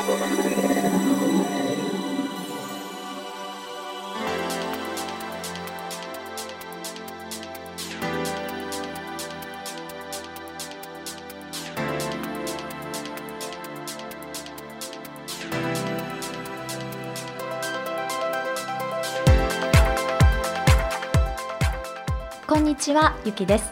こんにちはゆきです。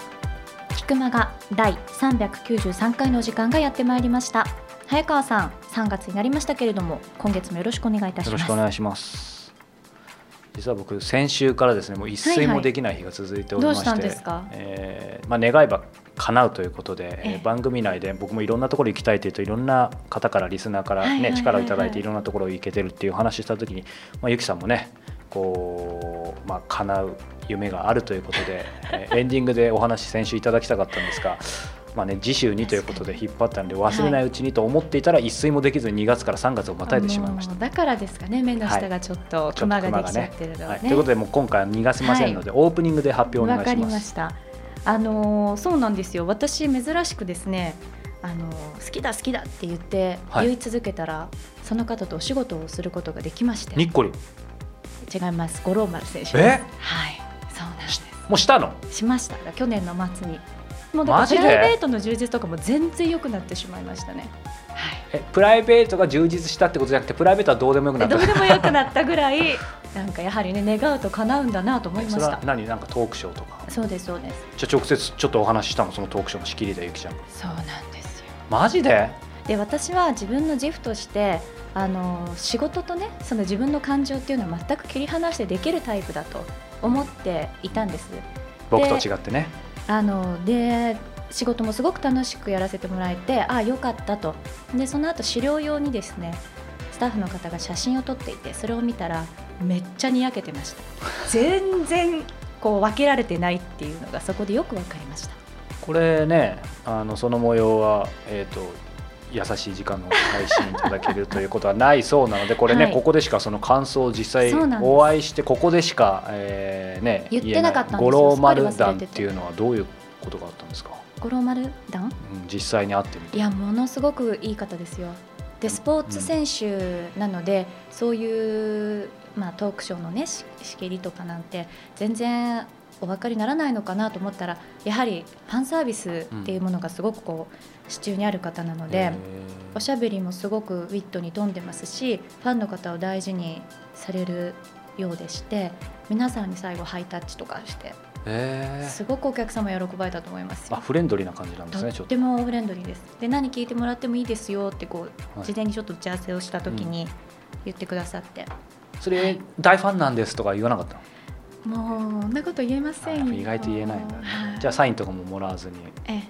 菊間が第393回の時間がやってまいりました。早川さん3月になりましたけれども今月もよろしくお願いいたしよろますしくお願いします。実は僕先週からですねもう一睡もできない日が続いておりまして、はいはい。どうしたんですか？えーまあ、願えば叶うということで、ええ。えー番組内で僕もいろんなところ行きたいというといろんな方からリスナーから、ねはい力をいただいていろんなところ行けてるっていう話した時に、まあ、ゆきさんもねこう、まあ、叶う夢があるということで、えーエンディングでお話先週いただきたかったんですが。まあね、次週にということで引っ張ったので忘れないうちにと思っていたら一睡もできずに2月から3月をまたいでしまいました。だからですかね目の下がちょっとクマができちゃってるのははい、とね。い。うことでもう今回は逃がせませんので、オープニングで発表お願わかりいしま。ますした。あのーそうなんですよ。私珍しくですねあのー好きだ好きだって言ってはい。言い続けたら、その方とお仕事をすることができまして。にっこり。違います。五郎丸選手。え？はい。そうなんです。もうしたの？しました。去年の末にもうだからプライベートの充実とかも全然良くなってしまいましたね。はい。えプライベートが充実したってことじゃなくてプライベートはどうでもよくなったでどうでもよくなったぐらい なんかやはりね願うと叶うんだなと思いました。何？なんかトークショーとか？そうですそうです。じゃあ直接ちょっとお話ししたの？そのトークショーの仕切りでゆきちゃんそうなんですよ。マジで？で私は自分の自負としてあの仕事とねその自分の感情っていうのは全く切り離してできるタイプだと思っていたんです。僕と違ってねあので仕事もすごく楽しくやらせてもらえてああよかったと。でその後資料用にですねスタッフの方が写真を撮っていてそれを見たらめっちゃにやけてました。全然こう分けられてないっていうのがそこでよく分かりました。これねあのその模様はえっ、と優しい時間の配信いただけるということはないそうなのでこれね、はい。ここでしかその感想を実際お会いしてここでしか、えーね言ってなかったんですよ。五郎丸団っていうのはどういうことがあったんですか、五郎丸団？うん、実際に会ってみて。いやものすごくいい方ですよ。でスポーツ選手なので、そういう、まあ、トークショーのねし仕切りとかなんて全然お分かりにならないのかなと思ったらやはりファンサービスっていうものがすごくこう支柱にある方なので、おしゃべりもすごくウィットに富んでますしファンの方を大事にされるようでして皆さんに最後ハイタッチとかしてすごくお客様喜ばれたと思いますよ。あフレンドリーな感じなんですとねと。ってもフレンドリーです。で何聞いてもらってもいいですよってこう、はい。事前にちょっと打ち合わせをした時に言ってくださって、それ大ファンなんですとか言わなかったの？もうそんなこと言えませんよ。あ意外と言えないんだね、はい。じゃあサインとかももらわずに。ええ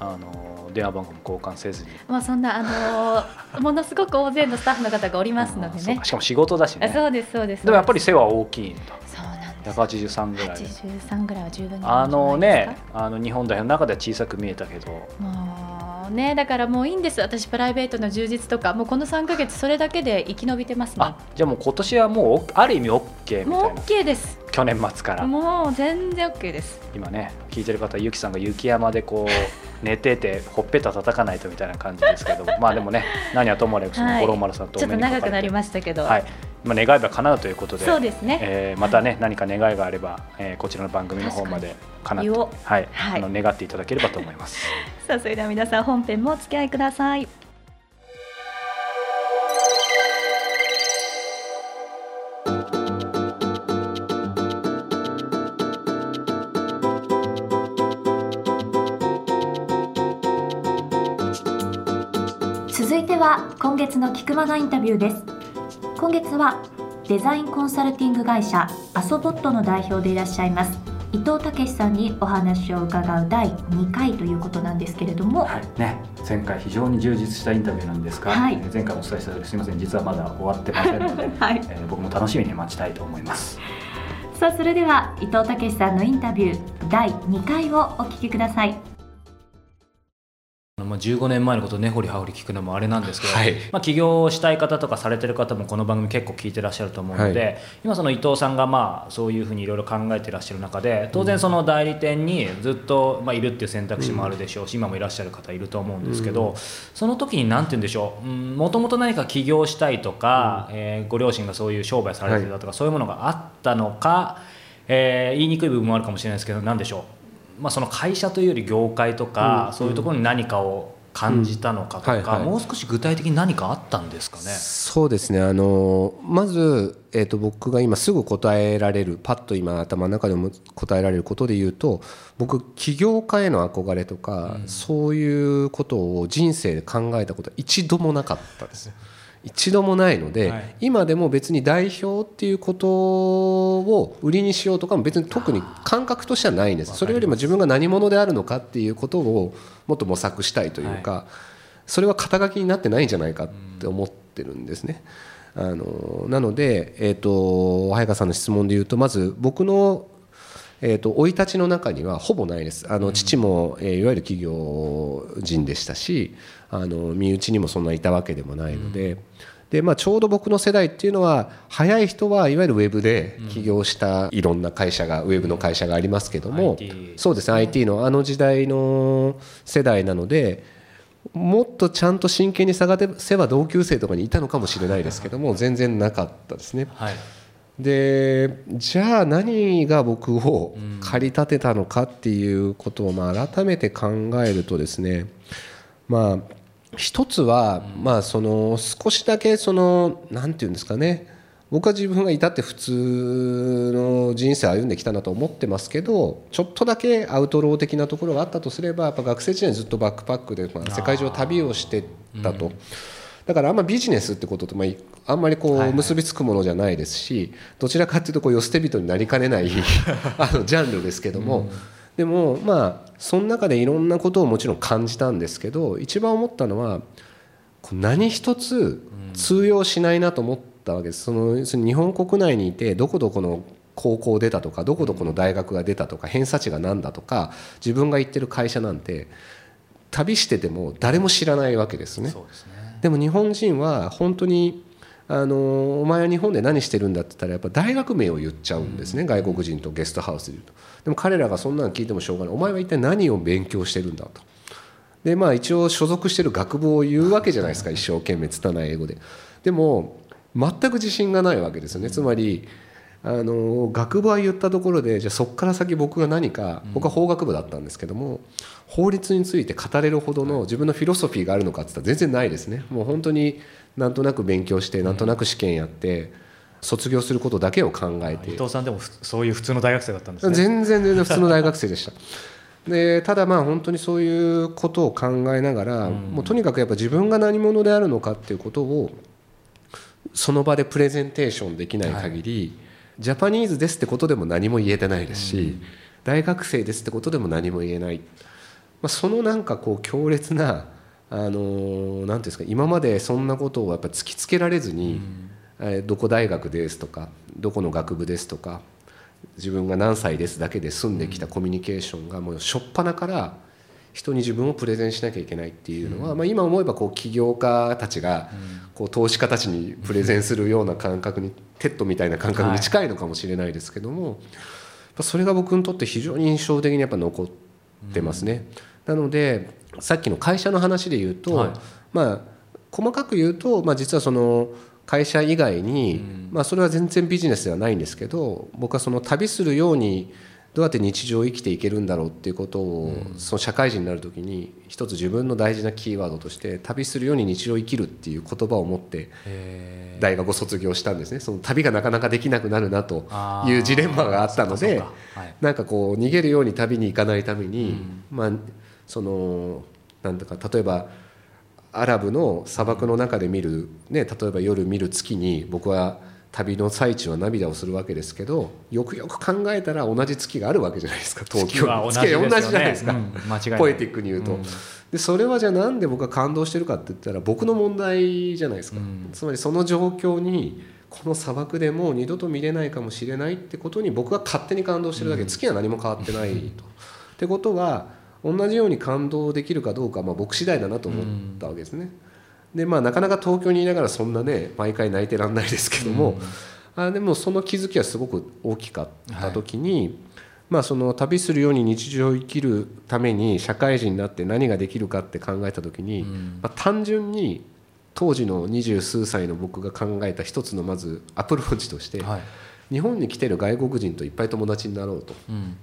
あの電話番号も交換せずにまあそんなあのーものすごく大勢のスタッフの方がおりますのでねうか。しかも仕事だしねあそうですそうです。でもやっぱり背は大きいんだそうなんです。183ぐらい八十三ぐらいは十分にあのねあの日本代表の中では小さく見えたけどか。もうねだからもういいんです私プライベートの充実とかもうこの三ヶ月それだけで生き延びてますねあ。じゃあもう今年はもうある意味 OK みもうたいな OK です。去年末からもう全然 OK です。今ね聞いてる方ゆきさんが雪山でこう寝ててほっぺた叩かないとみたいな感じですけどまあでもね何はともあれそのはい五郎丸さんとちょっと長くなりましたけど。はい、まあ、願えば叶うということでそうですね。えーまたね、何か願いがあれば、えーこちらの番組の方まで叶ってはい、はいあの願っていただければと思います。さあそれでは皆さん本編もお付き合いください。続いては今月の菊間がインタビューです今月はデザインコンサルティング会社アソボットの代表でいらっしゃいます伊藤武さんにお話を伺う第2回ということなんですけれども、はい。ね、前回非常に充実したインタビューなんですが、はい。えー前回もお伝えしたすみません。実はまだ終わってませんので、はい。えー僕も楽しみに待ちたいと思います。さあそれでは伊藤武さんのインタビュー第2回をお聞きください。まあ、15年前のことを根掘り葉掘り聞くのもあれなんですけど、はい。まあ、起業したい方とかされてる方もこの番組結構聞いてらっしゃると思うので、はい。今その伊藤さんがまあそういうふうにいろいろ考えてらっしゃる中で当然その代理店にずっとまあいるっていう選択肢もあるでしょうし、今もいらっしゃる方いると思うんですけど、その時に何て言うんでしょう？もともと何か起業したいとか、えーご両親がそういう商売されてたとか、そういうものがあったのか、えー言いにくい部分もあるかもしれないですけど何でしょう、まあ、その会社というより業界とか、うんそういうところに何かを感じたのかとか、うん。はいはい。もう少し具体的に何かあったんですかね？そうですね。あのまず、えー、と僕が今すぐ答えられるパッと今頭の中でも答えられることで言うと僕起業家への憧れとか、そういうことを人生で考えたことは一度もなかったです一度もないので、はい。今でも別に代表っていうことを売りにしようとかも別に特に感覚としてはないんです。それよりも自分が何者であるのかっていうことをもっと模索したいというか、それは肩書きになってないんじゃないかって思ってるんですね。あのなので、えー、と早川さんの質問で言うとまず僕のえー、と生い立ちの中にはほぼないです。あの父も、えーいわゆる企業人でしたしあの身内にもそんないたわけでもないので,、でまあ、ちょうど僕の世代っていうのは早い人はいわゆるウェブで起業したいろんな会社がウェブの会社がありますけども、そうですね IT のあの時代の世代なのでもっとちゃんと真剣に探せば同級生とかにいたのかもしれないですけども全然なかったですね。はい。でじゃあ何が僕を駆り立てたのかっていうことをまあ改めて考えるとですねまあ一つはまあその少しだけそのなんていうんですかね。僕は自分がいたって普通の人生を歩んできたなと思ってますけどちょっとだけアウトロー的なところがあったとすればやっぱ学生時代にずっとバックパックでまあ世界中を旅をしてたと。だからあんまビジネスってこととまあんまりこう結びつくものじゃないですしどちらかっていうとこう寄捨て人になりかねない あのジャンルですけどもでもまあその中でいろんなことをもちろん感じたんですけど一番思ったのは何一つ通用しないなと思ったわけですその要するに日本国内にいてどこどこの高校出たとかどこどこの大学が出たとか偏差値が何だとか自分が行ってる会社なんて旅してても誰も知らないわけですね。そうですねでも日本人は本当にあのお前は日本で何してるんだって言ったらやっぱ大学名を言っちゃうんですね、外国人とゲストハウスで言うと。でも彼らがそんなの聞いてもしょうがない。お前は一体何を勉強してるんだと。でまあ一応所属してる学部を言うわけじゃないですか。一生懸命拙い英語で。でも全く自信がないわけですよね。つまりあの学部は言ったところでじゃあそこから先僕が何か僕は法学部だったんですけども法律について語れるほどの自分のフィロソフィーがあるのかって言ったら全然ないですね。もう本当になんとなく勉強してなんとなく試験やって卒業することだけを考えて。伊藤さんでもふそういう普通の大学生だったんですね。全然全然普通の大学生でした。でただまあ本当にそういうことを考えながら、もうとにかくやっぱ自分が何者であるのかっていうことをその場でプレゼンテーションできない限り、ジャパニーズですってことでも何も言えてないですし、大学生ですってことでも何も言えない、まあ、そのなんかこう強烈なあのーなんていうんですか今までそんなことをやっぱ突きつけられずに、えーどこ大学ですとかどこの学部ですとか自分が何歳ですだけで済んできたコミュニケーションがもう初っ端から人に自分をプレゼンしなきゃいけないっていうのは、まあ、今思えばこう起業家たちがこう投資家たちにプレゼンするような感覚にTED みたいな感覚に近いのかもしれないですけども、やっぱそれが僕にとって非常に印象的にやっぱ残ってますね。なのでさっきの会社の話で言うと、はい。まあ細かく言うと、まあ、実はその会社以外に、まあ、それは全然ビジネスではないんですけど僕はその旅するようにどうやって日常を生きていけるんだろうっていうことを、その社会人になる時に一つ自分の大事なキーワードとして旅するように日常を生きるっていう言葉を持ってへ大学を卒業したんですね。その旅がなかなかできなくなるなというジレンマがあったのではい。なんかこう逃げるように旅に行かないために、まあそのなんだか例えばアラブの砂漠の中で見る、ね、例えば夜見る月に僕は旅の最中は涙をするわけですけどよくよく考えたら同じ月があるわけじゃないですか東京月は同じね。同じじゃないですか、うん間違いポエティックに言うと、うん。でそれはじゃあなんで僕が感動してるかって言ったら僕の問題じゃないですか、うん。つまりその状況にこの砂漠でもう二度と見れないかもしれないってことに僕が勝手に感動してるだけ、月は何も変わってないと。ってことは同じように感動できるかどうかはまあ僕次第だなと思ったわけですね。でまあなかなか東京にいながらそんなね毎回泣いてらんないですけども、あでもその気づきはすごく大きかった時に、まあその旅するように日常を生きるために社会人になって何ができるかって考えた時に、まあ、単純に当時の二十数歳の僕が考えた一つのまずアプローチとして、はい。日本に来てる外国人といっぱい友達になろうと。うん。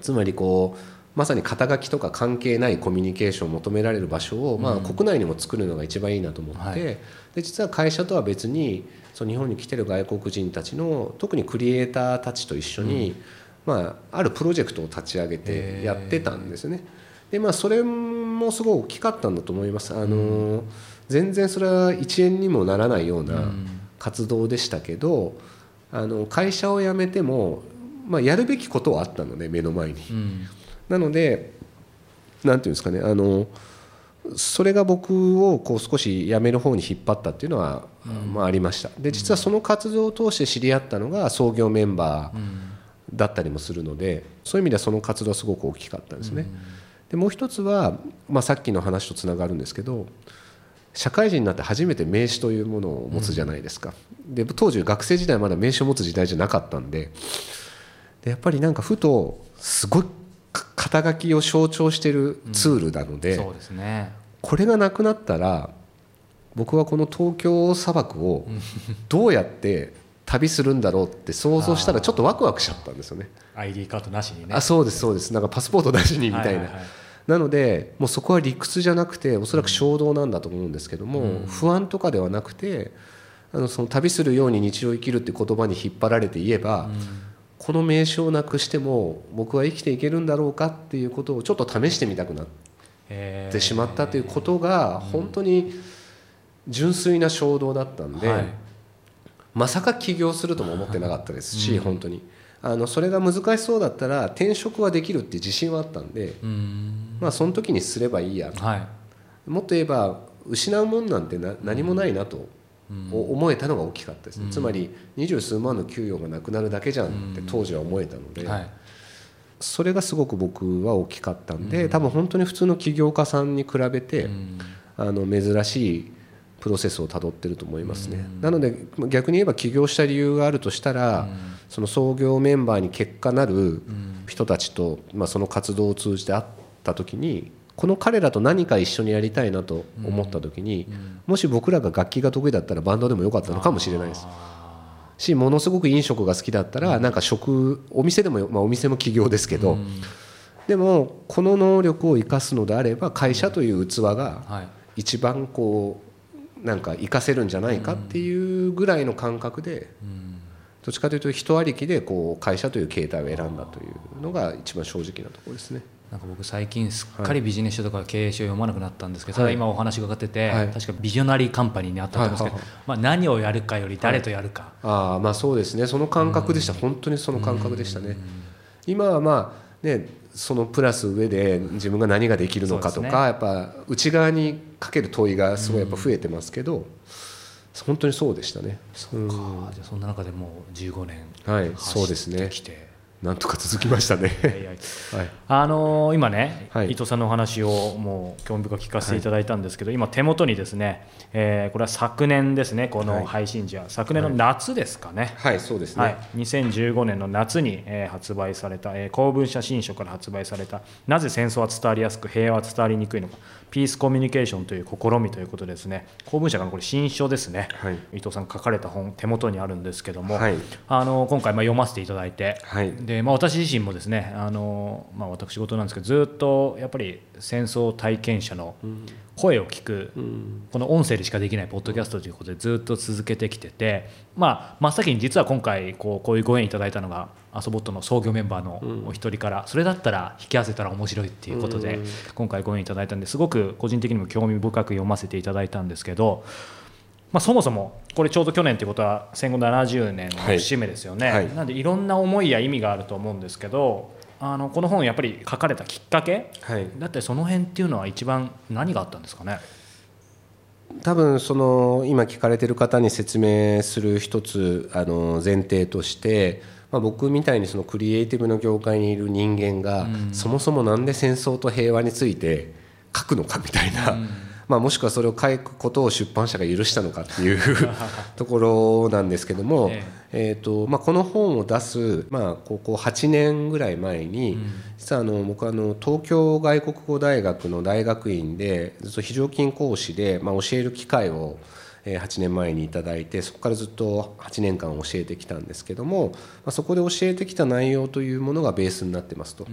つまりこうまさに肩書きとか関係ないコミュニケーションを求められる場所を、まあ、国内にも作るのが一番いいなと思って、はい。で実は会社とは別にその日本に来てる外国人たちの特にクリエイターたちと一緒に、まあ、あるプロジェクトを立ち上げてやってたんですよね。でまあそれもすごい大きかったんだと思います。あの全然それは1円にもならないような活動でしたけど、あの会社を辞めても、まあ、やるべきことはあったので目の前に。うんなのでなんていうんですかねあのそれが僕をこう少し辞める方に引っ張ったっていうのは、まあ、ありました。で実はその活動を通して知り合ったのが創業メンバーだったりもするのでそういう意味ではその活動はすごく大きかったんですね。でもう一つは、まあ、さっきの話とつながるんですけど社会人になって初めて名刺というものを持つじゃないですか、で当時学生時代まだ名刺を持つ時代じゃなかったんででやっぱりなんかふとすごいか肩書きを象徴してるツールなので、そうですね。これがなくなったら僕はこの東京砂漠を どうやって旅するんだろうって想像したらちょっとワクワクしちゃったんですよね。ID カードなしにね。あそうですそうです。なんかパスポートなしにみたいな、なのでもうそこは理屈じゃなくておそらく衝動なんだと思うんですけども、不安とかではなくてあのその旅するように日常を生きるって言葉に引っ張られて言えば、この名称をなくしても僕は生きていけるんだろうかっていうことをちょっと試してみたくなってしまったということが本当に純粋な衝動だったんで、はい。まさか起業するとも思ってなかったですし、本当に。あのそれが難しそうだったら転職はできるって自信はあったんで、うん。まあ、その時にすればいいやはい。もっと言えば失うもんなんてな何もないなとお思えたのが大きかったですね、つまり二十数万の給与がなくなるだけじゃんって当時は思えたので、はい。それがすごく僕は大きかったんで、多分本当に普通の起業家さんに比べて、あの珍しいプロセスをたどってると思いますね、なので逆に言えば起業した理由があるとしたら、その創業メンバーに結果なる人たちと、まあ、その活動を通じて会った時にこの彼らと何か一緒にやりたいなと思った時に、もし僕らが楽器が得意だったらバンドでもよかったのかもしれないです。しものすごく飲食が好きだったら、なんか食お店でも、まあ、お店も起業ですけど、でもこの能力を生かすのであれば会社という器がはい。一番こうなんか活かせるんじゃないかっていうぐらいの感覚でどっちかというと人ありきでこう会社という形態を選んだというのが一番正直なところですね。なんか僕最近すっかりビジネス書とか経営書を読まなくなったんですけど、はい。ただ今お話伺ってて、はい。確かビジョナリーカンパニーにあったと思うんですけど、まあ、何をやるかより誰とやるか、ああまあそうですね。その感覚でした、本当にその感覚でしたね、今はまあねそのプラス上で自分が何ができるのかとか、やっぱ内側にかける問いがすごいやっぱ増えてますけど、本当にそうでしたね。そうかじゃあそんな中でもう15年はい。そうですね。走ってきてなんとか続きましたね。はい。あのー今ね、はい。伊藤さんのお話をもう興味深く聞かせていただいたんですけど、今手元にですね、えーこれは昨年ですねこの配信時は、昨年の夏ですかね、はいそうですね、はい、2015年の夏に、えー発売された、えー公文写真書から発売された「なぜ戦争は伝わりやすく平和は伝わりにくいのかピースコミュニケーションという試み」ということですね。公文社からこれ新書ですね、はい。伊藤さん書かれた本手元にあるんですけども、はい。あの今回まあ読ませていただいて、はい。でまあ、私自身もですねあの、まあ、私事なんですけどずっとやっぱり戦争体験者の声を聞く、この音声でしかできないポッドキャストということでずっと続けてきてて、まあ、真っ先に実は今回こうこういうご縁いただいたのがアソボットの創業メンバーのお一人から、それだったら引き合わせたら面白いっていうことで、今回ご縁いただいたんです。ごく個人的にも興味深く読ませていただいたんですけど。まあ、そもそもこれちょうど去年ということは戦後70年の節目ですよね、はいはい。なんでいろんな思いや意味があると思うんですけどあのこの本やっぱり書かれたきっかけ？はい。だってその辺っていうのは一番何があったんですかね？多分その今聞かれてる方に説明する一つあの前提としてまあ、僕みたいにそのクリエイティブの業界にいる人間が、そもそもなんで戦争と平和について書くのかみたいな、まあ、もしくはそれを書くことを出版社が許したのかっていう ところなんですけども、えーとまあ、この本を出す、まあ、ここ8年ぐらい前に、実はあの僕あの東京外国語大学の大学院でずっと非常勤講師で、まあ、教える機会を8年前に頂いてそこからずっと8年間教えてきたんですけどもそこで教えてきた内容というものがベースになってますと。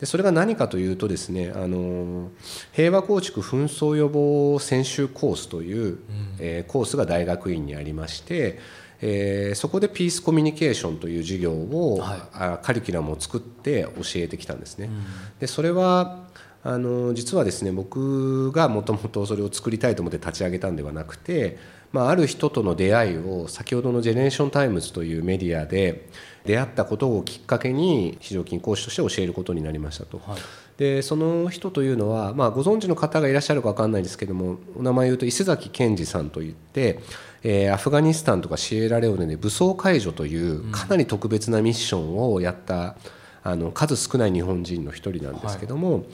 でそれが何かというとですねあの平和構築紛争予防専修コースという、えコースが大学院にありましてえー、そこでピースコミュニケーションという授業を、はい、あカリキュラムを作って教えてきたんですね。うん、でそれはあの実はですね僕がもともとそれを作りたいと思って立ち上げたんではなくて、まあ、ある人との出会いを先ほどの「ジェネレーション・タイムズ」というメディアで出会ったことをきっかけに非常勤講師として教えることになりましたと。はい、でその人というのは、まあ、ご存知の方がいらっしゃるか分かんないですけどもお名前言うと伊勢崎健二さんといって、えー、アフガニスタンとかシエラレオネで武装解除というかなり特別なミッションをやった、あの数少ない日本人の一人なんですけども。はい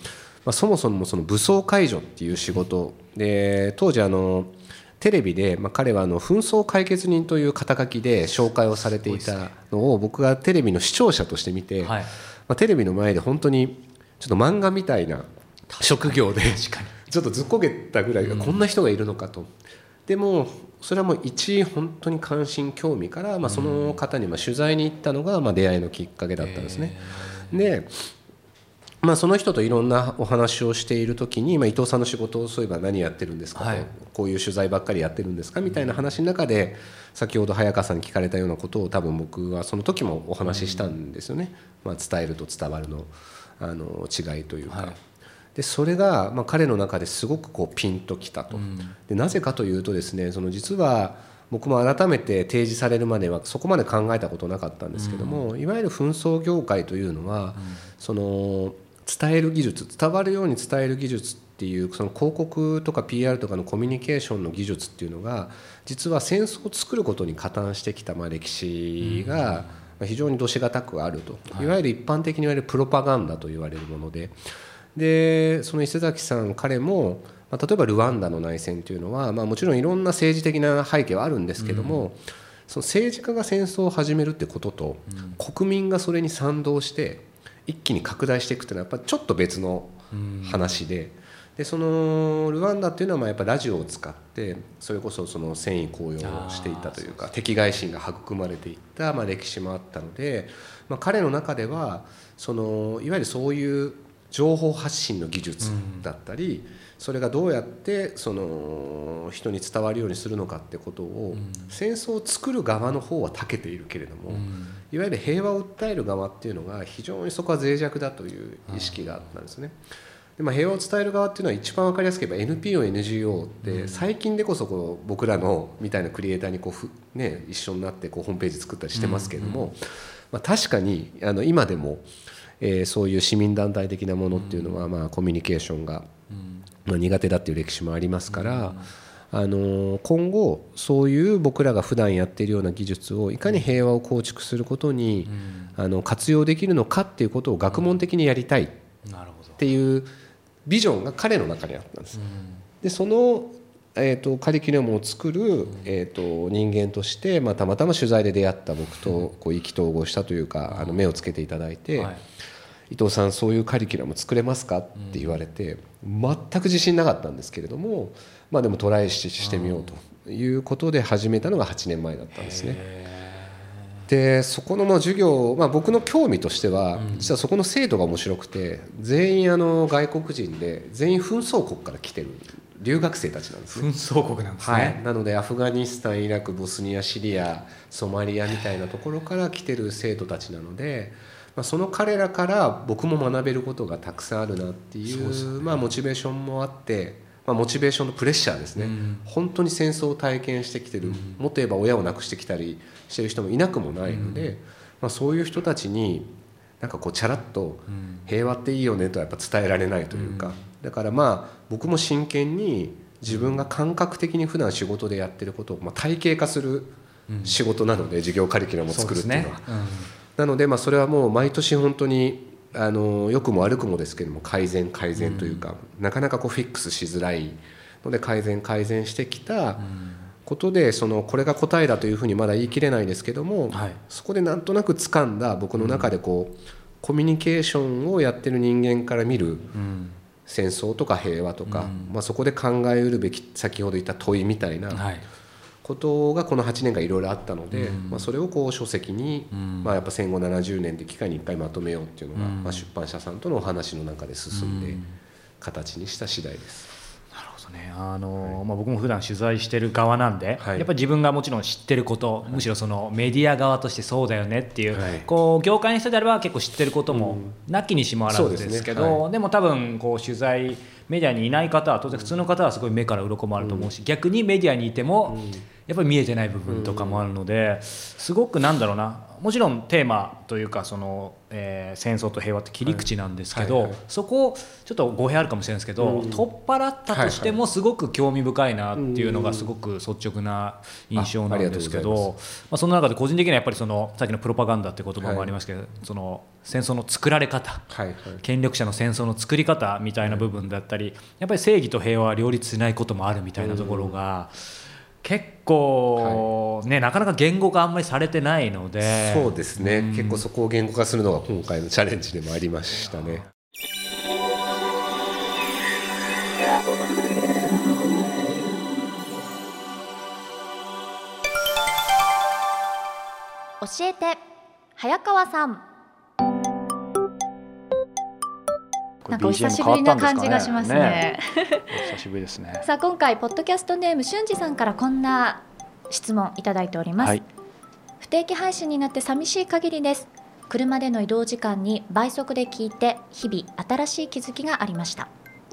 まあ、そもそもその武装解除っていう仕事。で当時あのテレビで、まあ、彼はあの紛争解決人という肩書きで紹介をされていたのを僕がテレビの視聴者として見て、まあ、テレビの前で本当にちょっと漫画みたいな職業でちょっとずっこけたぐらいこんな人がいるのかと。でもそれはもう一本当に関心興味から、まあ、その方にまあ取材に行ったのがまあ出会いのきっかけだったんですね。でまあ、その人といろんなお話をしている時に、まあ、伊藤さんの仕事をそういえば何やってるんですかと、はい、こういう取材ばっかりやってるんですかみたいな話の中で先ほど早川さんに聞かれたようなことを多分僕はその時もお話ししたんですよね、まあ、伝えると伝わるのあの違いというか。はい。でそれが、まあ、彼の中ですごくこうピンときたと、でなぜかというとですねその実は僕も改めて提示されるまではそこまで考えたことなかったんですけども、いわゆる紛争業界というのは、その伝える技術伝わるように伝える技術っていうその広告とか PR とかのコミュニケーションの技術っていうのが実は戦争を作ることに加担してきたまあ歴史が非常にどしがたくあると、い。わゆる一般的に言われるプロパガンダと言われるもので。でその伊勢崎さん彼もまあ、例えばルワンダの内戦というのは、まあ、もちろんいろんな政治的な背景はあるんですけども、うん、その政治家が戦争を始めるってことと、うん、国民がそれに賛同して一気に拡大していくというのはやっぱちょっと別の話で。でそのルワンダっていうのはまあやっぱラジオを使ってそれこそその戦意高揚していたというか敵外心が育まれていったまあ歴史もあったので、まあ、彼の中ではそのいわゆるそういう情報発信の技術だったり、それがどうやってその人に伝わるようにするのかってことを、戦争を作る側の方は長けているけれども、いわゆる平和を訴える側っていうのが非常にそこは脆弱だという意識があったんですね。でまあ、平和を伝える側っていうのは一番分かりやすく言えば NPO、NGO って最近でこそこう僕らのみたいなクリエイターにこうふ、ね、一緒になってこうホームページ作ったりしてますけれども、まあ、確かにあの今でも、えー、そういう市民団体的なものっていうのは、まあ、コミュニケーションが、まあ、苦手だっていう歴史もありますから。あの今後そういう僕らが普段やっているような技術をいかに平和を構築することに、あの活用できるのかっていうことを学問的にやりたいっていうビジョンが彼の中にあったんです。でそのえーと、カリキュラムを作る、えーと、人間として、まあ、たまたま取材で出会った僕とこう意気投合したというかあの目をつけていただいて、はい、伊藤さんそういうカリキュラム作れますか？って言われて全く自信なかったんですけれども、まあ、でもトライしてしてみようということで始めたのが8年前だったんですね。でそこのまあ授業、まあ、僕の興味としては実はそこの制度が面白くて全員あの外国人で全員紛争国から来てる留学生たちなんですね。紛争国なんですね、はい、なのでアフガニスタンイラクボスニアシリアソマリアみたいなところから来てる生徒たちなので。まあ、その彼らから僕も学べることがたくさんあるなっていう、ね、まあ、モチベーションもあって、まあ、モチベーションのプレッシャーですね、うん、本当に戦争を体験してきてる、うん、もっと言えば親を亡くしてきたりしてる人もいなくもないので、うん、まあ、そういう人たちになんかこうチャラッと平和っていいよねとはやっぱ伝えられないというか、だからまあ僕も真剣に自分が感覚的に普段仕事でやってることをまあ体系化する仕事なので、授業カリキュラムを作るっていうのは。なのでまあそれはもう毎年本当にあの良くも悪くもですけども改善改善というか、なかなかこうフィックスしづらいので改善改善してきたことでそのこれが答えだというふうにまだ言い切れないですけども、はい。そこでなんとなく掴んだ僕の中でこう、コミュニケーションをやってる人間から見るうん。戦争とか平和とか、うん。まあ、そこで考えうるべき先ほど言った問いみたいなはいことがこの8年間いろいろあったので、うん。まあ、それをこう書籍に、うん。まあ、やっぱ戦後70年で機会に1回まとめようっていうのが、うん。まあ、出版社さんとのお話の中で進んでうん。形にした次第です。なるほどね。あの、まあ、僕も普段取材してる側なんで、はい。やっぱり自分がもちろん知ってること、むしろそのメディア側としてそうだよねっていう、はい。こう業界の人であれば結構知ってることもなきにしもあらずですけど、ですね。はでも多分こう取材メディアにいない方は当然普通の方はすごい目から鱗もあると思うし、逆にメディアにいても、やっぱり見えてない部分とかもあるので、すごくなんだろうなもちろんテーマというかその、えー戦争と平和って切り口なんですけど、はいはい。はいそこをちょっと語弊あるかもしれないですけど、うん。取っ払ったとしてもすごく興味深いなっていうのがすごく率直な印象なんですけあありがとうござい。どまあ、その中で個人的にはやっぱりそのさっきのプロパガンダって言葉もありますけど、その戦争の作られ方はいはい。権力者の戦争の作り方みたいな部分だったりやっぱり正義と平和は両立しないこともあるみたいなところが結構、ね、なかなか言語化あんまりされてないので。そうですね、うん。結構そこを言語化するのが今回のチャレンジでもありましたね。教えて早川さんなんかお久しぶりな感じがしますね。ねお久しぶりですね。さあ今回ポッドキャストネーム俊二さんからこんな質問いただいております、はい。不定期配信になって寂しい限りです。車での移動時間に倍速で聞いて日々新しい気づきがありました。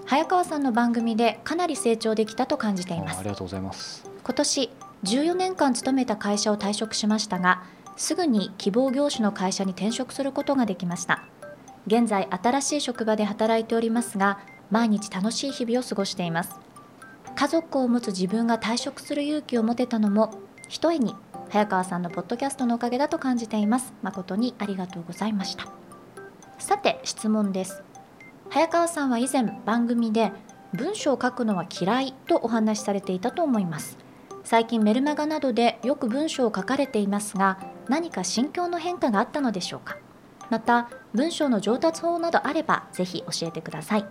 早川さんの番組でかなり成長できたと感じています。あありがとうございます。今年14年間勤めた会社を退職しましたがすぐに希望業種の会社に転職することができました現在新しい職場で働いておりますが毎日楽しい日々を過ごしています。家族を持つ自分が退職する勇気を持てたのもひとえに早川さんのポッドキャストのおかげだと感じています。誠にありがとうございました。さて質問です。早川さんは以前番組で文章を書くのは嫌いとお話しされていたと思います。最近メルマガなどでよく文章を書かれていますが何か心境の変化があったのでしょうか。また文章の上達法などあればぜひ教えてください。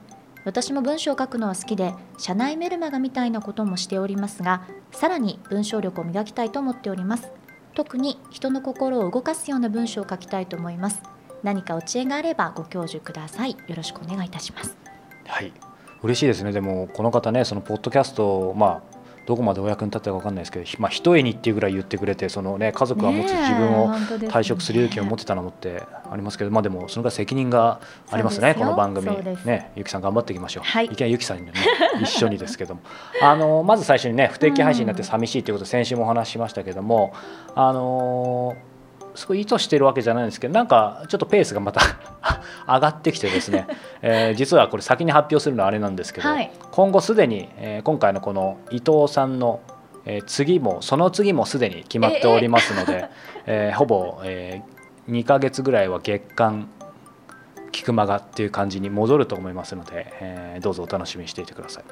私も文章を書くのは好きで社内メルマガみたいなこともしておりますがさらに文章力を磨きたいと思っております。特に人の心を動かすような文章を書きたいと思います。何かお知恵があればご教授ください。よろしくお願いいたします。はい。嬉しいですね。でもこの方ねそのポッドキャストまあどこまでお役に立ってるか分かんないですけど、まあ、ひとえにっていうぐらい言ってくれてその、ね、家族が持つ自分を退職する勇気を持ってたのもってありますけど、まあ、でもそのぐらい責任がありますねこの番組。ねゆきさん頑張っていきましょう、はい。いきなりゆきさんにね 一緒にですけども。あのまず最初にね不定期配信になって寂しいということで先週もお話ししましたけどもあのすごい意図してるわけじゃないんですけどなんかちょっとペースがまた 上がってきてですね、えー実はこれ先に発表するのはあれなんですけど、はい今後すでに、えー今回のこの伊藤さんの、えー次もその次もすでに決まっておりますので、えーほぼ、え2ヶ月ぐらいは月間菊間がっていう感じに戻ると思いますので、えーどうぞお楽しみにしていてください。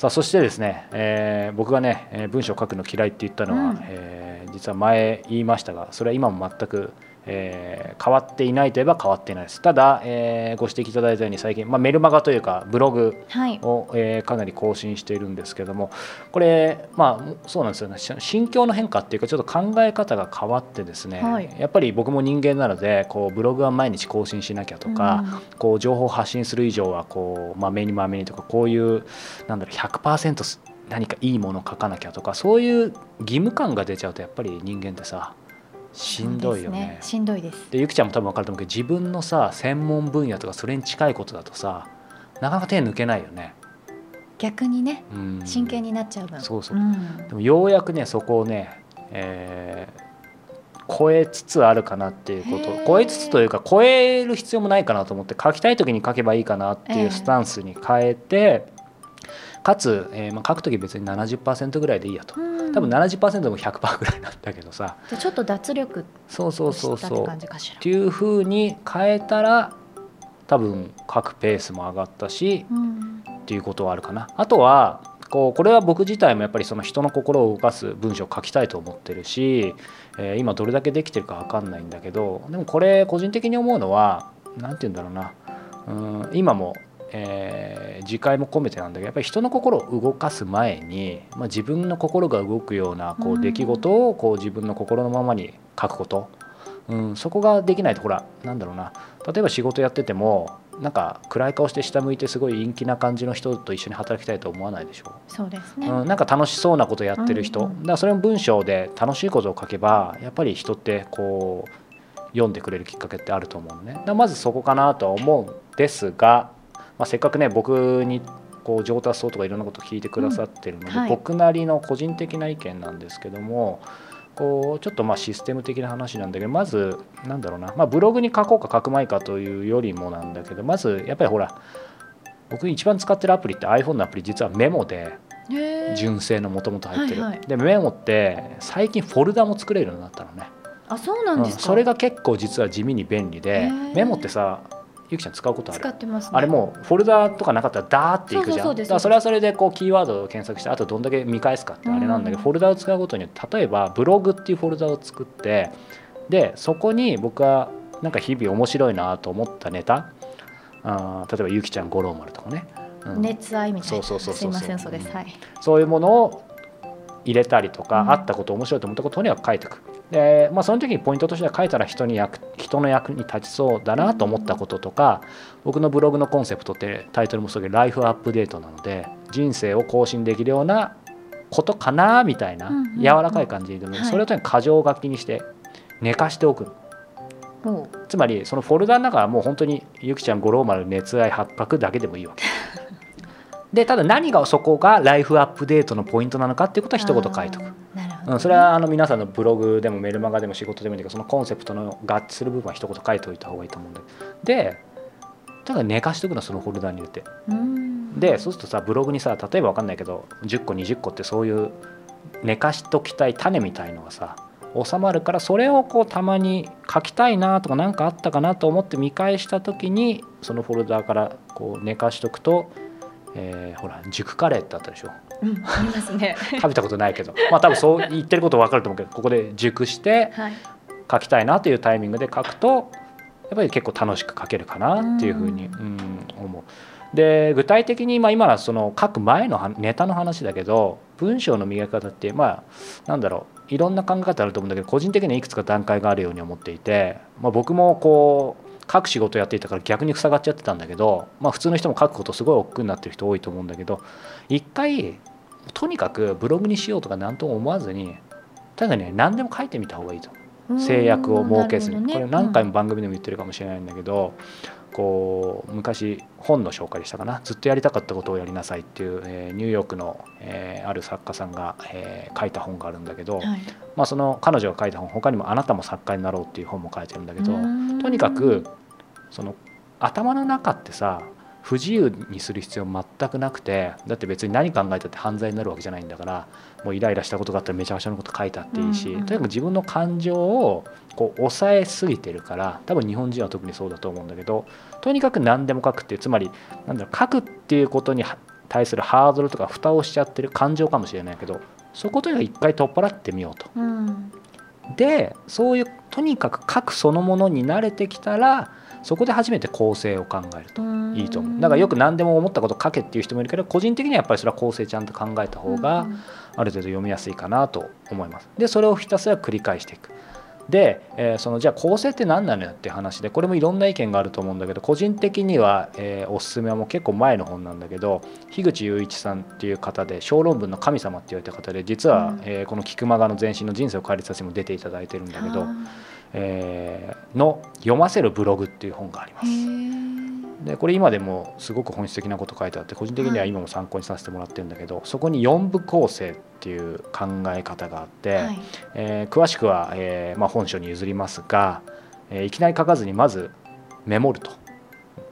さあそしてですね、えー僕がね、えー文章を書くの嫌いって言ったのは、うん。えー実は前言いましたがそれは今も全く、えー変わっていないといえば変わっていないです。ただ、えーご指摘いただいたように最近、まあ、メルマガというかブログはい。を、えーかなり更新しているんですけどもこれまあそうなんですよね。し心境の変化っていうかちょっと考え方が変わってですね、はい。やっぱり僕も人間なのでこうブログは毎日更新しなきゃとか、こう情報を発信する以上はこうまめにまめにとかこういうなんだろう100%す何かいいものを書かなきゃとかそういう義務感が出ちゃうとやっぱり人間ってさしんどいよそうですね。しんどいです。でゆきちゃんも多分分かると思うけど自分のさ専門分野とかそれに近いことだとさなかなか手抜けないよね。逆にねうん。真剣になっちゃう分。そうそう。ん。でもようやくねそこをね、えー超えつつあるかなっていうこと。超えつつというか超える必要もないかなと思って書きたい時に書けばいいかなってええ。いうスタンスに変えて、かつ、えーまあ、書く時別に70%ぐらいでいいやと。うん。多分70%でも100%ぐらいなんだけどさ。ちょっと脱力そうそうそうそう。っていう風に変えたら多分書くペースも上がったしうん。っていうことはあるかな。あとはこうこれは僕自体もやっぱりその人の心を動かす文章を書きたいと思ってるし、えー今どれだけできてるか分かんないんだけどでもこれ個人的に思うのは何て言うんだろうな。うん今も、えー自戒も込めてなんだけどやっぱり人の心を動かす前に、まあ、自分の心が動くようなこううん。出来事をこう自分の心のままに書くこと、うん、そこができないとほらなんだろうな。例えば仕事やっててもなんか暗い顔して下向いてすごい陰気な感じの人と一緒に働きたいと思わないでしょ、そうですね、うん、なんか楽しそうなことやってる人、うん。うんだからそれも文章で楽しいことを書けばやっぱり人ってこう読んでくれるきっかけってあると思うのね。まずそこかなとは思うんですが、まあ、せっかくね僕にこう上達そうとかいろんなこと聞いてくださってるので、うんはい。僕なりの個人的な意見なんですけどもこうちょっとまあシステム的な話なんだけどまずなんだろうな、まあ、ブログに書こうか書くまいかというよりもなんだけどまずやっぱりほら僕一番使ってるアプリって iPhone のアプリ実はメモで純正のもともと入ってる、はいはい。でメモって最近フォルダも作れるようになったのね、あそうなんですか、うん。それが結構実は地味に便利でメモってさゆきちゃん使うことある？使ってますね。あれもうフォルダとかなかったらダーっていくじゃん。そうそうそうです。だからそれはそれでこうキーワードを検索してあとどんだけ見返すかってあれなんだけど、うん。フォルダを使うことによって例えばブログっていうフォルダを作ってでそこに僕はなんか日々面白いなと思ったネタあー例えばゆきちゃん五郎丸とかね、うん。熱愛みたいな。そうそうそうそうすいませんそうです、うん。はい。そういうものを入れたりとか、うん。あったこと面白いと思ったこととにかく書いていく。で、まあ、その時にポイントとしては書いたら人に役人の役に立ちそうだなと思ったこととか、僕のブログのコンセプトってタイトルもそうだけどライフアップデートなので人生を更新できるようなことかなみたいな、柔らかい感じでそれをとにかく箇条書きにして寝かしておくつまりそのフォルダの中はもう本当にゆきちゃん五郎丸熱愛八角だけでもいいわけ でただ何がそこがライフアップデートのポイントなのかっていうことは一言書いておく、あーなるほど、うん、それはあの皆さんのブログでもメルマガでも仕事でもいいんだけどそのコンセプトの合致する部分は一言書いておいた方がいいと思うんだでだから寝かしておくのはそのフォルダに入れて。うん。でそうするとさブログにさ例えば分かんないけど10個20個ってそういう寝かしときたい種みたいのがさ収まるからそれをこうたまに書きたいなとか何かあったかなと思って見返した時にそのフォルダからこう寝かしとくと、えーほら熟カレーってあったでしょ？うん、ありますね。食べたことないけど。まあ多分そう言ってること分かると思うけどここで熟してはい。書きたいなというタイミングで書くとやっぱり結構楽しく書けるかなっていうふうに、ううん思う。で具体的に、まあ、今のはその書く前のはネタの話だけど文章の磨き方ってまあなんだろう。いろんな考え方あると思うんだけど個人的にはいくつか段階があるように思っていて、まあ、僕もこう書く仕事やっていたから逆に塞がっちゃってたんだけど、まあ、普通の人も書くことすごい億劫になってる人多いと思うんだけど一回とにかくブログにしようとか何とも思わずにただね何でも書いてみた方がいいと。制約を設けずに、ね。これ何回も番組でも言ってるかもしれないんだけど、こう昔本の紹介でしたかな。ずっとやりたかったことをやりなさいっていう、えーニューヨークの、えーある作家さんが、えー書いた本があるんだけど、うんはい。まあ、その彼女が書いた本他にも「あなたも作家になろう」っていう本も書いてるんだけど、うん。とにかくその頭の中ってさ不自由にする必要全くなくてだって別に何考えたって犯罪になるわけじゃないんだからもうイライラしたことがあったらめちゃくちゃなこと書いたっていいし、うんうんとにかく自分の感情をこう抑えすぎてるから多分日本人は特にそうだと思うんだけどとにかく何でも書くっていうつまりなんだろう書くっていうことに対するハードルとか蓋をしちゃってる感情かもしれないけどそことにかく一回取っ払ってみようと。うんでそういうとにかく書くそのものに慣れてきたらそこで初めて構成を考えるといいと思う。だからよく何でも思ったこと書けっていう人もいるけど個人的にはやっぱりそれは構成ちゃんと考えた方がある程度読みやすいかなと思います。でそれをひたすら繰り返していく。で、えーそのじゃあ構成って何なのよっていう話でこれもいろんな意見があると思うんだけど個人的には、えーおすすめはもう結構前の本なんだけど樋口雄一さんっていう方で小論文の神様って言われた方で実は、うん。えーこの「菊間がの全身の人生を変える人たち」にも出ていただいてるんだけど、えーの「読ませるブログ」っていう本があります。でこれ今でもすごく本質的なこと書いてあって個人的には今も参考にさせてもらってるんだけど、そこに4部構成っていう考え方があって、はい。えー詳しくは、えーまあ、本書に譲りますが、えーいきなり書かずにまずメモると。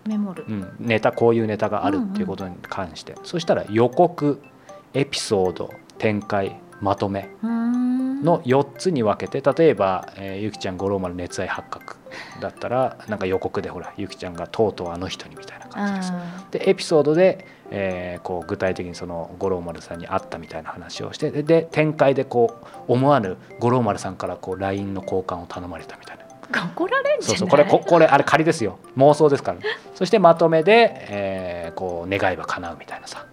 メモる、うん、ネタこういうネタがあるっていうことに関して、そしたら予告エピソード展開まとめの4つに分けて例えば、えーゆきちゃん五郎丸熱愛発覚だったらなんか予告でほらゆきちゃんがとうとうあの人にみたいな感じです。あでエピソードで、えーこう具体的にその五郎丸さんに会ったみたいな話をしてでで展開でこう思わぬ五郎丸さんからこう LINE の交換を頼まれたみたいな。ー怒られんじゃない？そうそうこれここれあれ仮ですよ。妄想ですから、そしてまとめで、えーこう願いは叶うみたいなさ、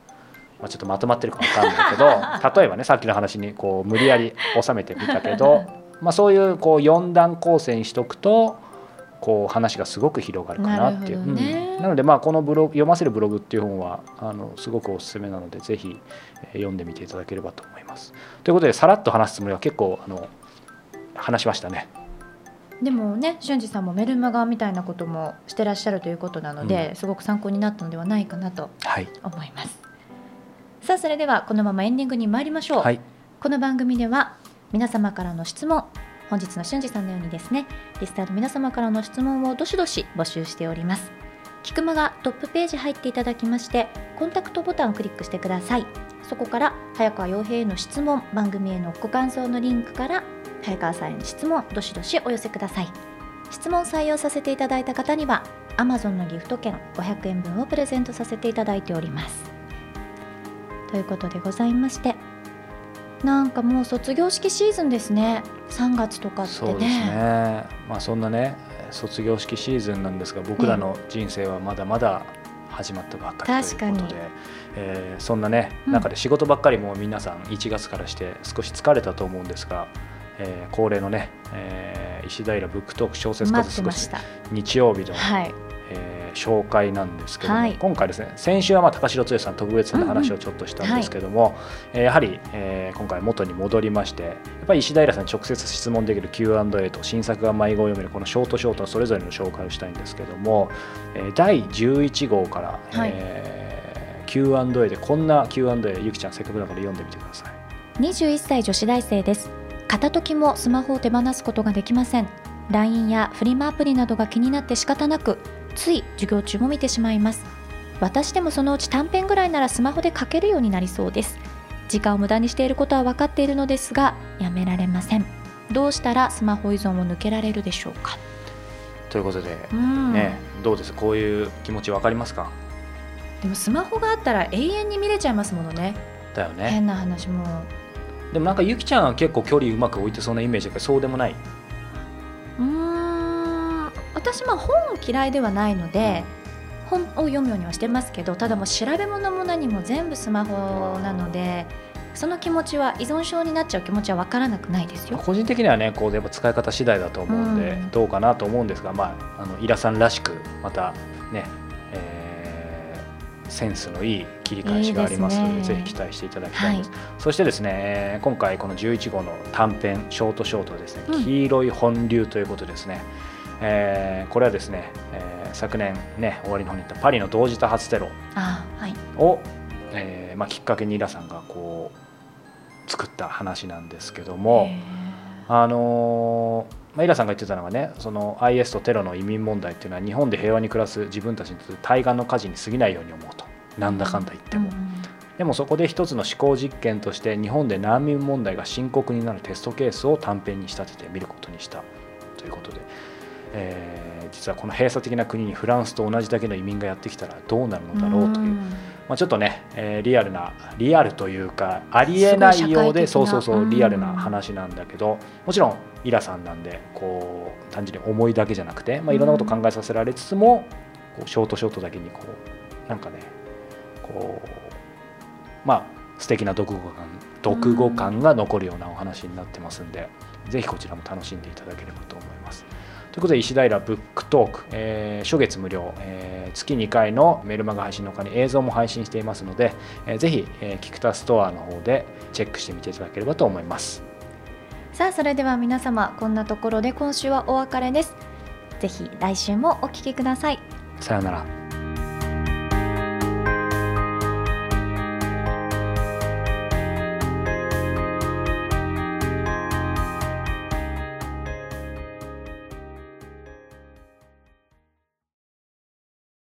まあ、ちょっとまとまってるかわかんないけど 例えばねさっきの話にこう無理やり収めてみたけど、まあ、そういうこう4段構成にしとくとこう話がすごく広がるかなっていう。ね。うん。なのでまあこのブログ読ませるブログっていう本はあのすごくおすすめなのでぜひえー読んでみていただければと思います。ということでさらっと話すつもりは結構あの話しましたね。でもね俊二さんもメルマガみたいなこともしてらっしゃるということなので、すごく参考になったのではないかなとはい、思いますさあそれではこのままエンディングに参りましょう、はい。この番組では皆様からの質問本日の俊二さんのようにですね。リスターの皆様からの質問をどしどし募集しております。キクマがトップページ入っていただきましてコンタクトボタンをクリックしてください。そこから早川洋平への質問番組へのご感想のリンクから早川さんへの質問どしどしお寄せください。質問採用させていただいた方には Amazon のギフト券500円分をプレゼントさせていただいておりますということでございましてなんかもう卒業式シーズンですね。3月とかってね。そうですね。まあそんなね卒業式シーズンなんですが僕らの人生はまだまだ始まったばっかりということで、えーそんなねうん。中で仕事ばっかりもう皆さん1月からして少し疲れたと思うんですが、えー恒例のね、えー石平ブックトーク小説家少し日曜日の、はいえー紹介なんですけども、はい。今回ですね先週はまあ高城剛さん特別な話をちょっとしたんですけども、えーやはり、えー今回元に戻りましてやっぱり石平さんに直接質問できる Q&A と新作が迷子を読めるこのショートショートのそれぞれの紹介をしたいんですけども、えー第11号から、はい。えー Q&A でこんな Q&A ゆきちゃんせっかくだから読んでみてください。21歳女子大生です。片時もスマホを手放すことができません。LINE やフリマアプリなどが気になって仕方なくつい授業中も見てしまいます。私でもそのうち短編ぐらいならスマホで書けるようになりそうです。時間を無駄にしていることは分かっているのですがやめられません。どうしたらスマホ依存を抜けられるでしょうか？ということで、うん。ねどうです？こういう気持ち分かりますか？でもスマホがあったら永遠に見れちゃいますものね。だよね。変な話もでもなんかゆきちゃんは結構距離うまく置いてそうなイメージだけどそうでもない。私まあ本嫌いではないので、本を読むようにはしてますけどただもう調べ物も何も全部スマホなのでその気持ちは依存症になっちゃう気持ちは分からなくないですよ。個人的にはねこうやっぱ使い方次第だと思うんで、うん。どうかなと思うんですが、まあ、あのイラさんらしくまたね、えーセンスのいい切り返しがありますのでね。ぜひ期待していただきたいです、そしてですねえー今回この11号の短編ショートショートはですね、うん。黄色い本流ということですね、えーこれはですね、えー昨年ね終わりの方に言ったパリの同時多発テロあはい。を、えーまあ、きっかけにイラさんがこう作った話なんですけども、へあのーまあ、イラさんが言ってたのがねその IS とテロの移民問題っていうのは日本で平和に暮らす自分たちにとって対岸の火事に過ぎないように思うと。なんだかんだ言っても、ーうんでもそこで一つの思考実験として日本で難民問題が深刻になるテストケースを短編に仕立ててみることにした。ということで、えー実はこの閉鎖的な国にフランスと同じだけの移民がやってきたらどうなるのだろうという、ん。まあ、ちょっとね、えーリアルなリアルというかありえないようでそいうそうそうリアルな話なんだけどもちろんイラさんなんでこう単純に思いだけじゃなくて、まあ、いろんなことを考えさせられつつもこうショートショートだけにこうなんかねこうまあ素敵な読語感読語感が残るようなお話になってますんで、ぜひこちらも楽しんでいただければと思います。ということで石平ブックトーク、えー初月無料、えー月2回のメルマガ配信の他に映像も配信していますので、えーぜひ、えーキクタストアの方でチェックしてみていただければと思います。さあそれでは皆様こんなところで今週はお別れですぜひ来週もお聞きくださいさようなら。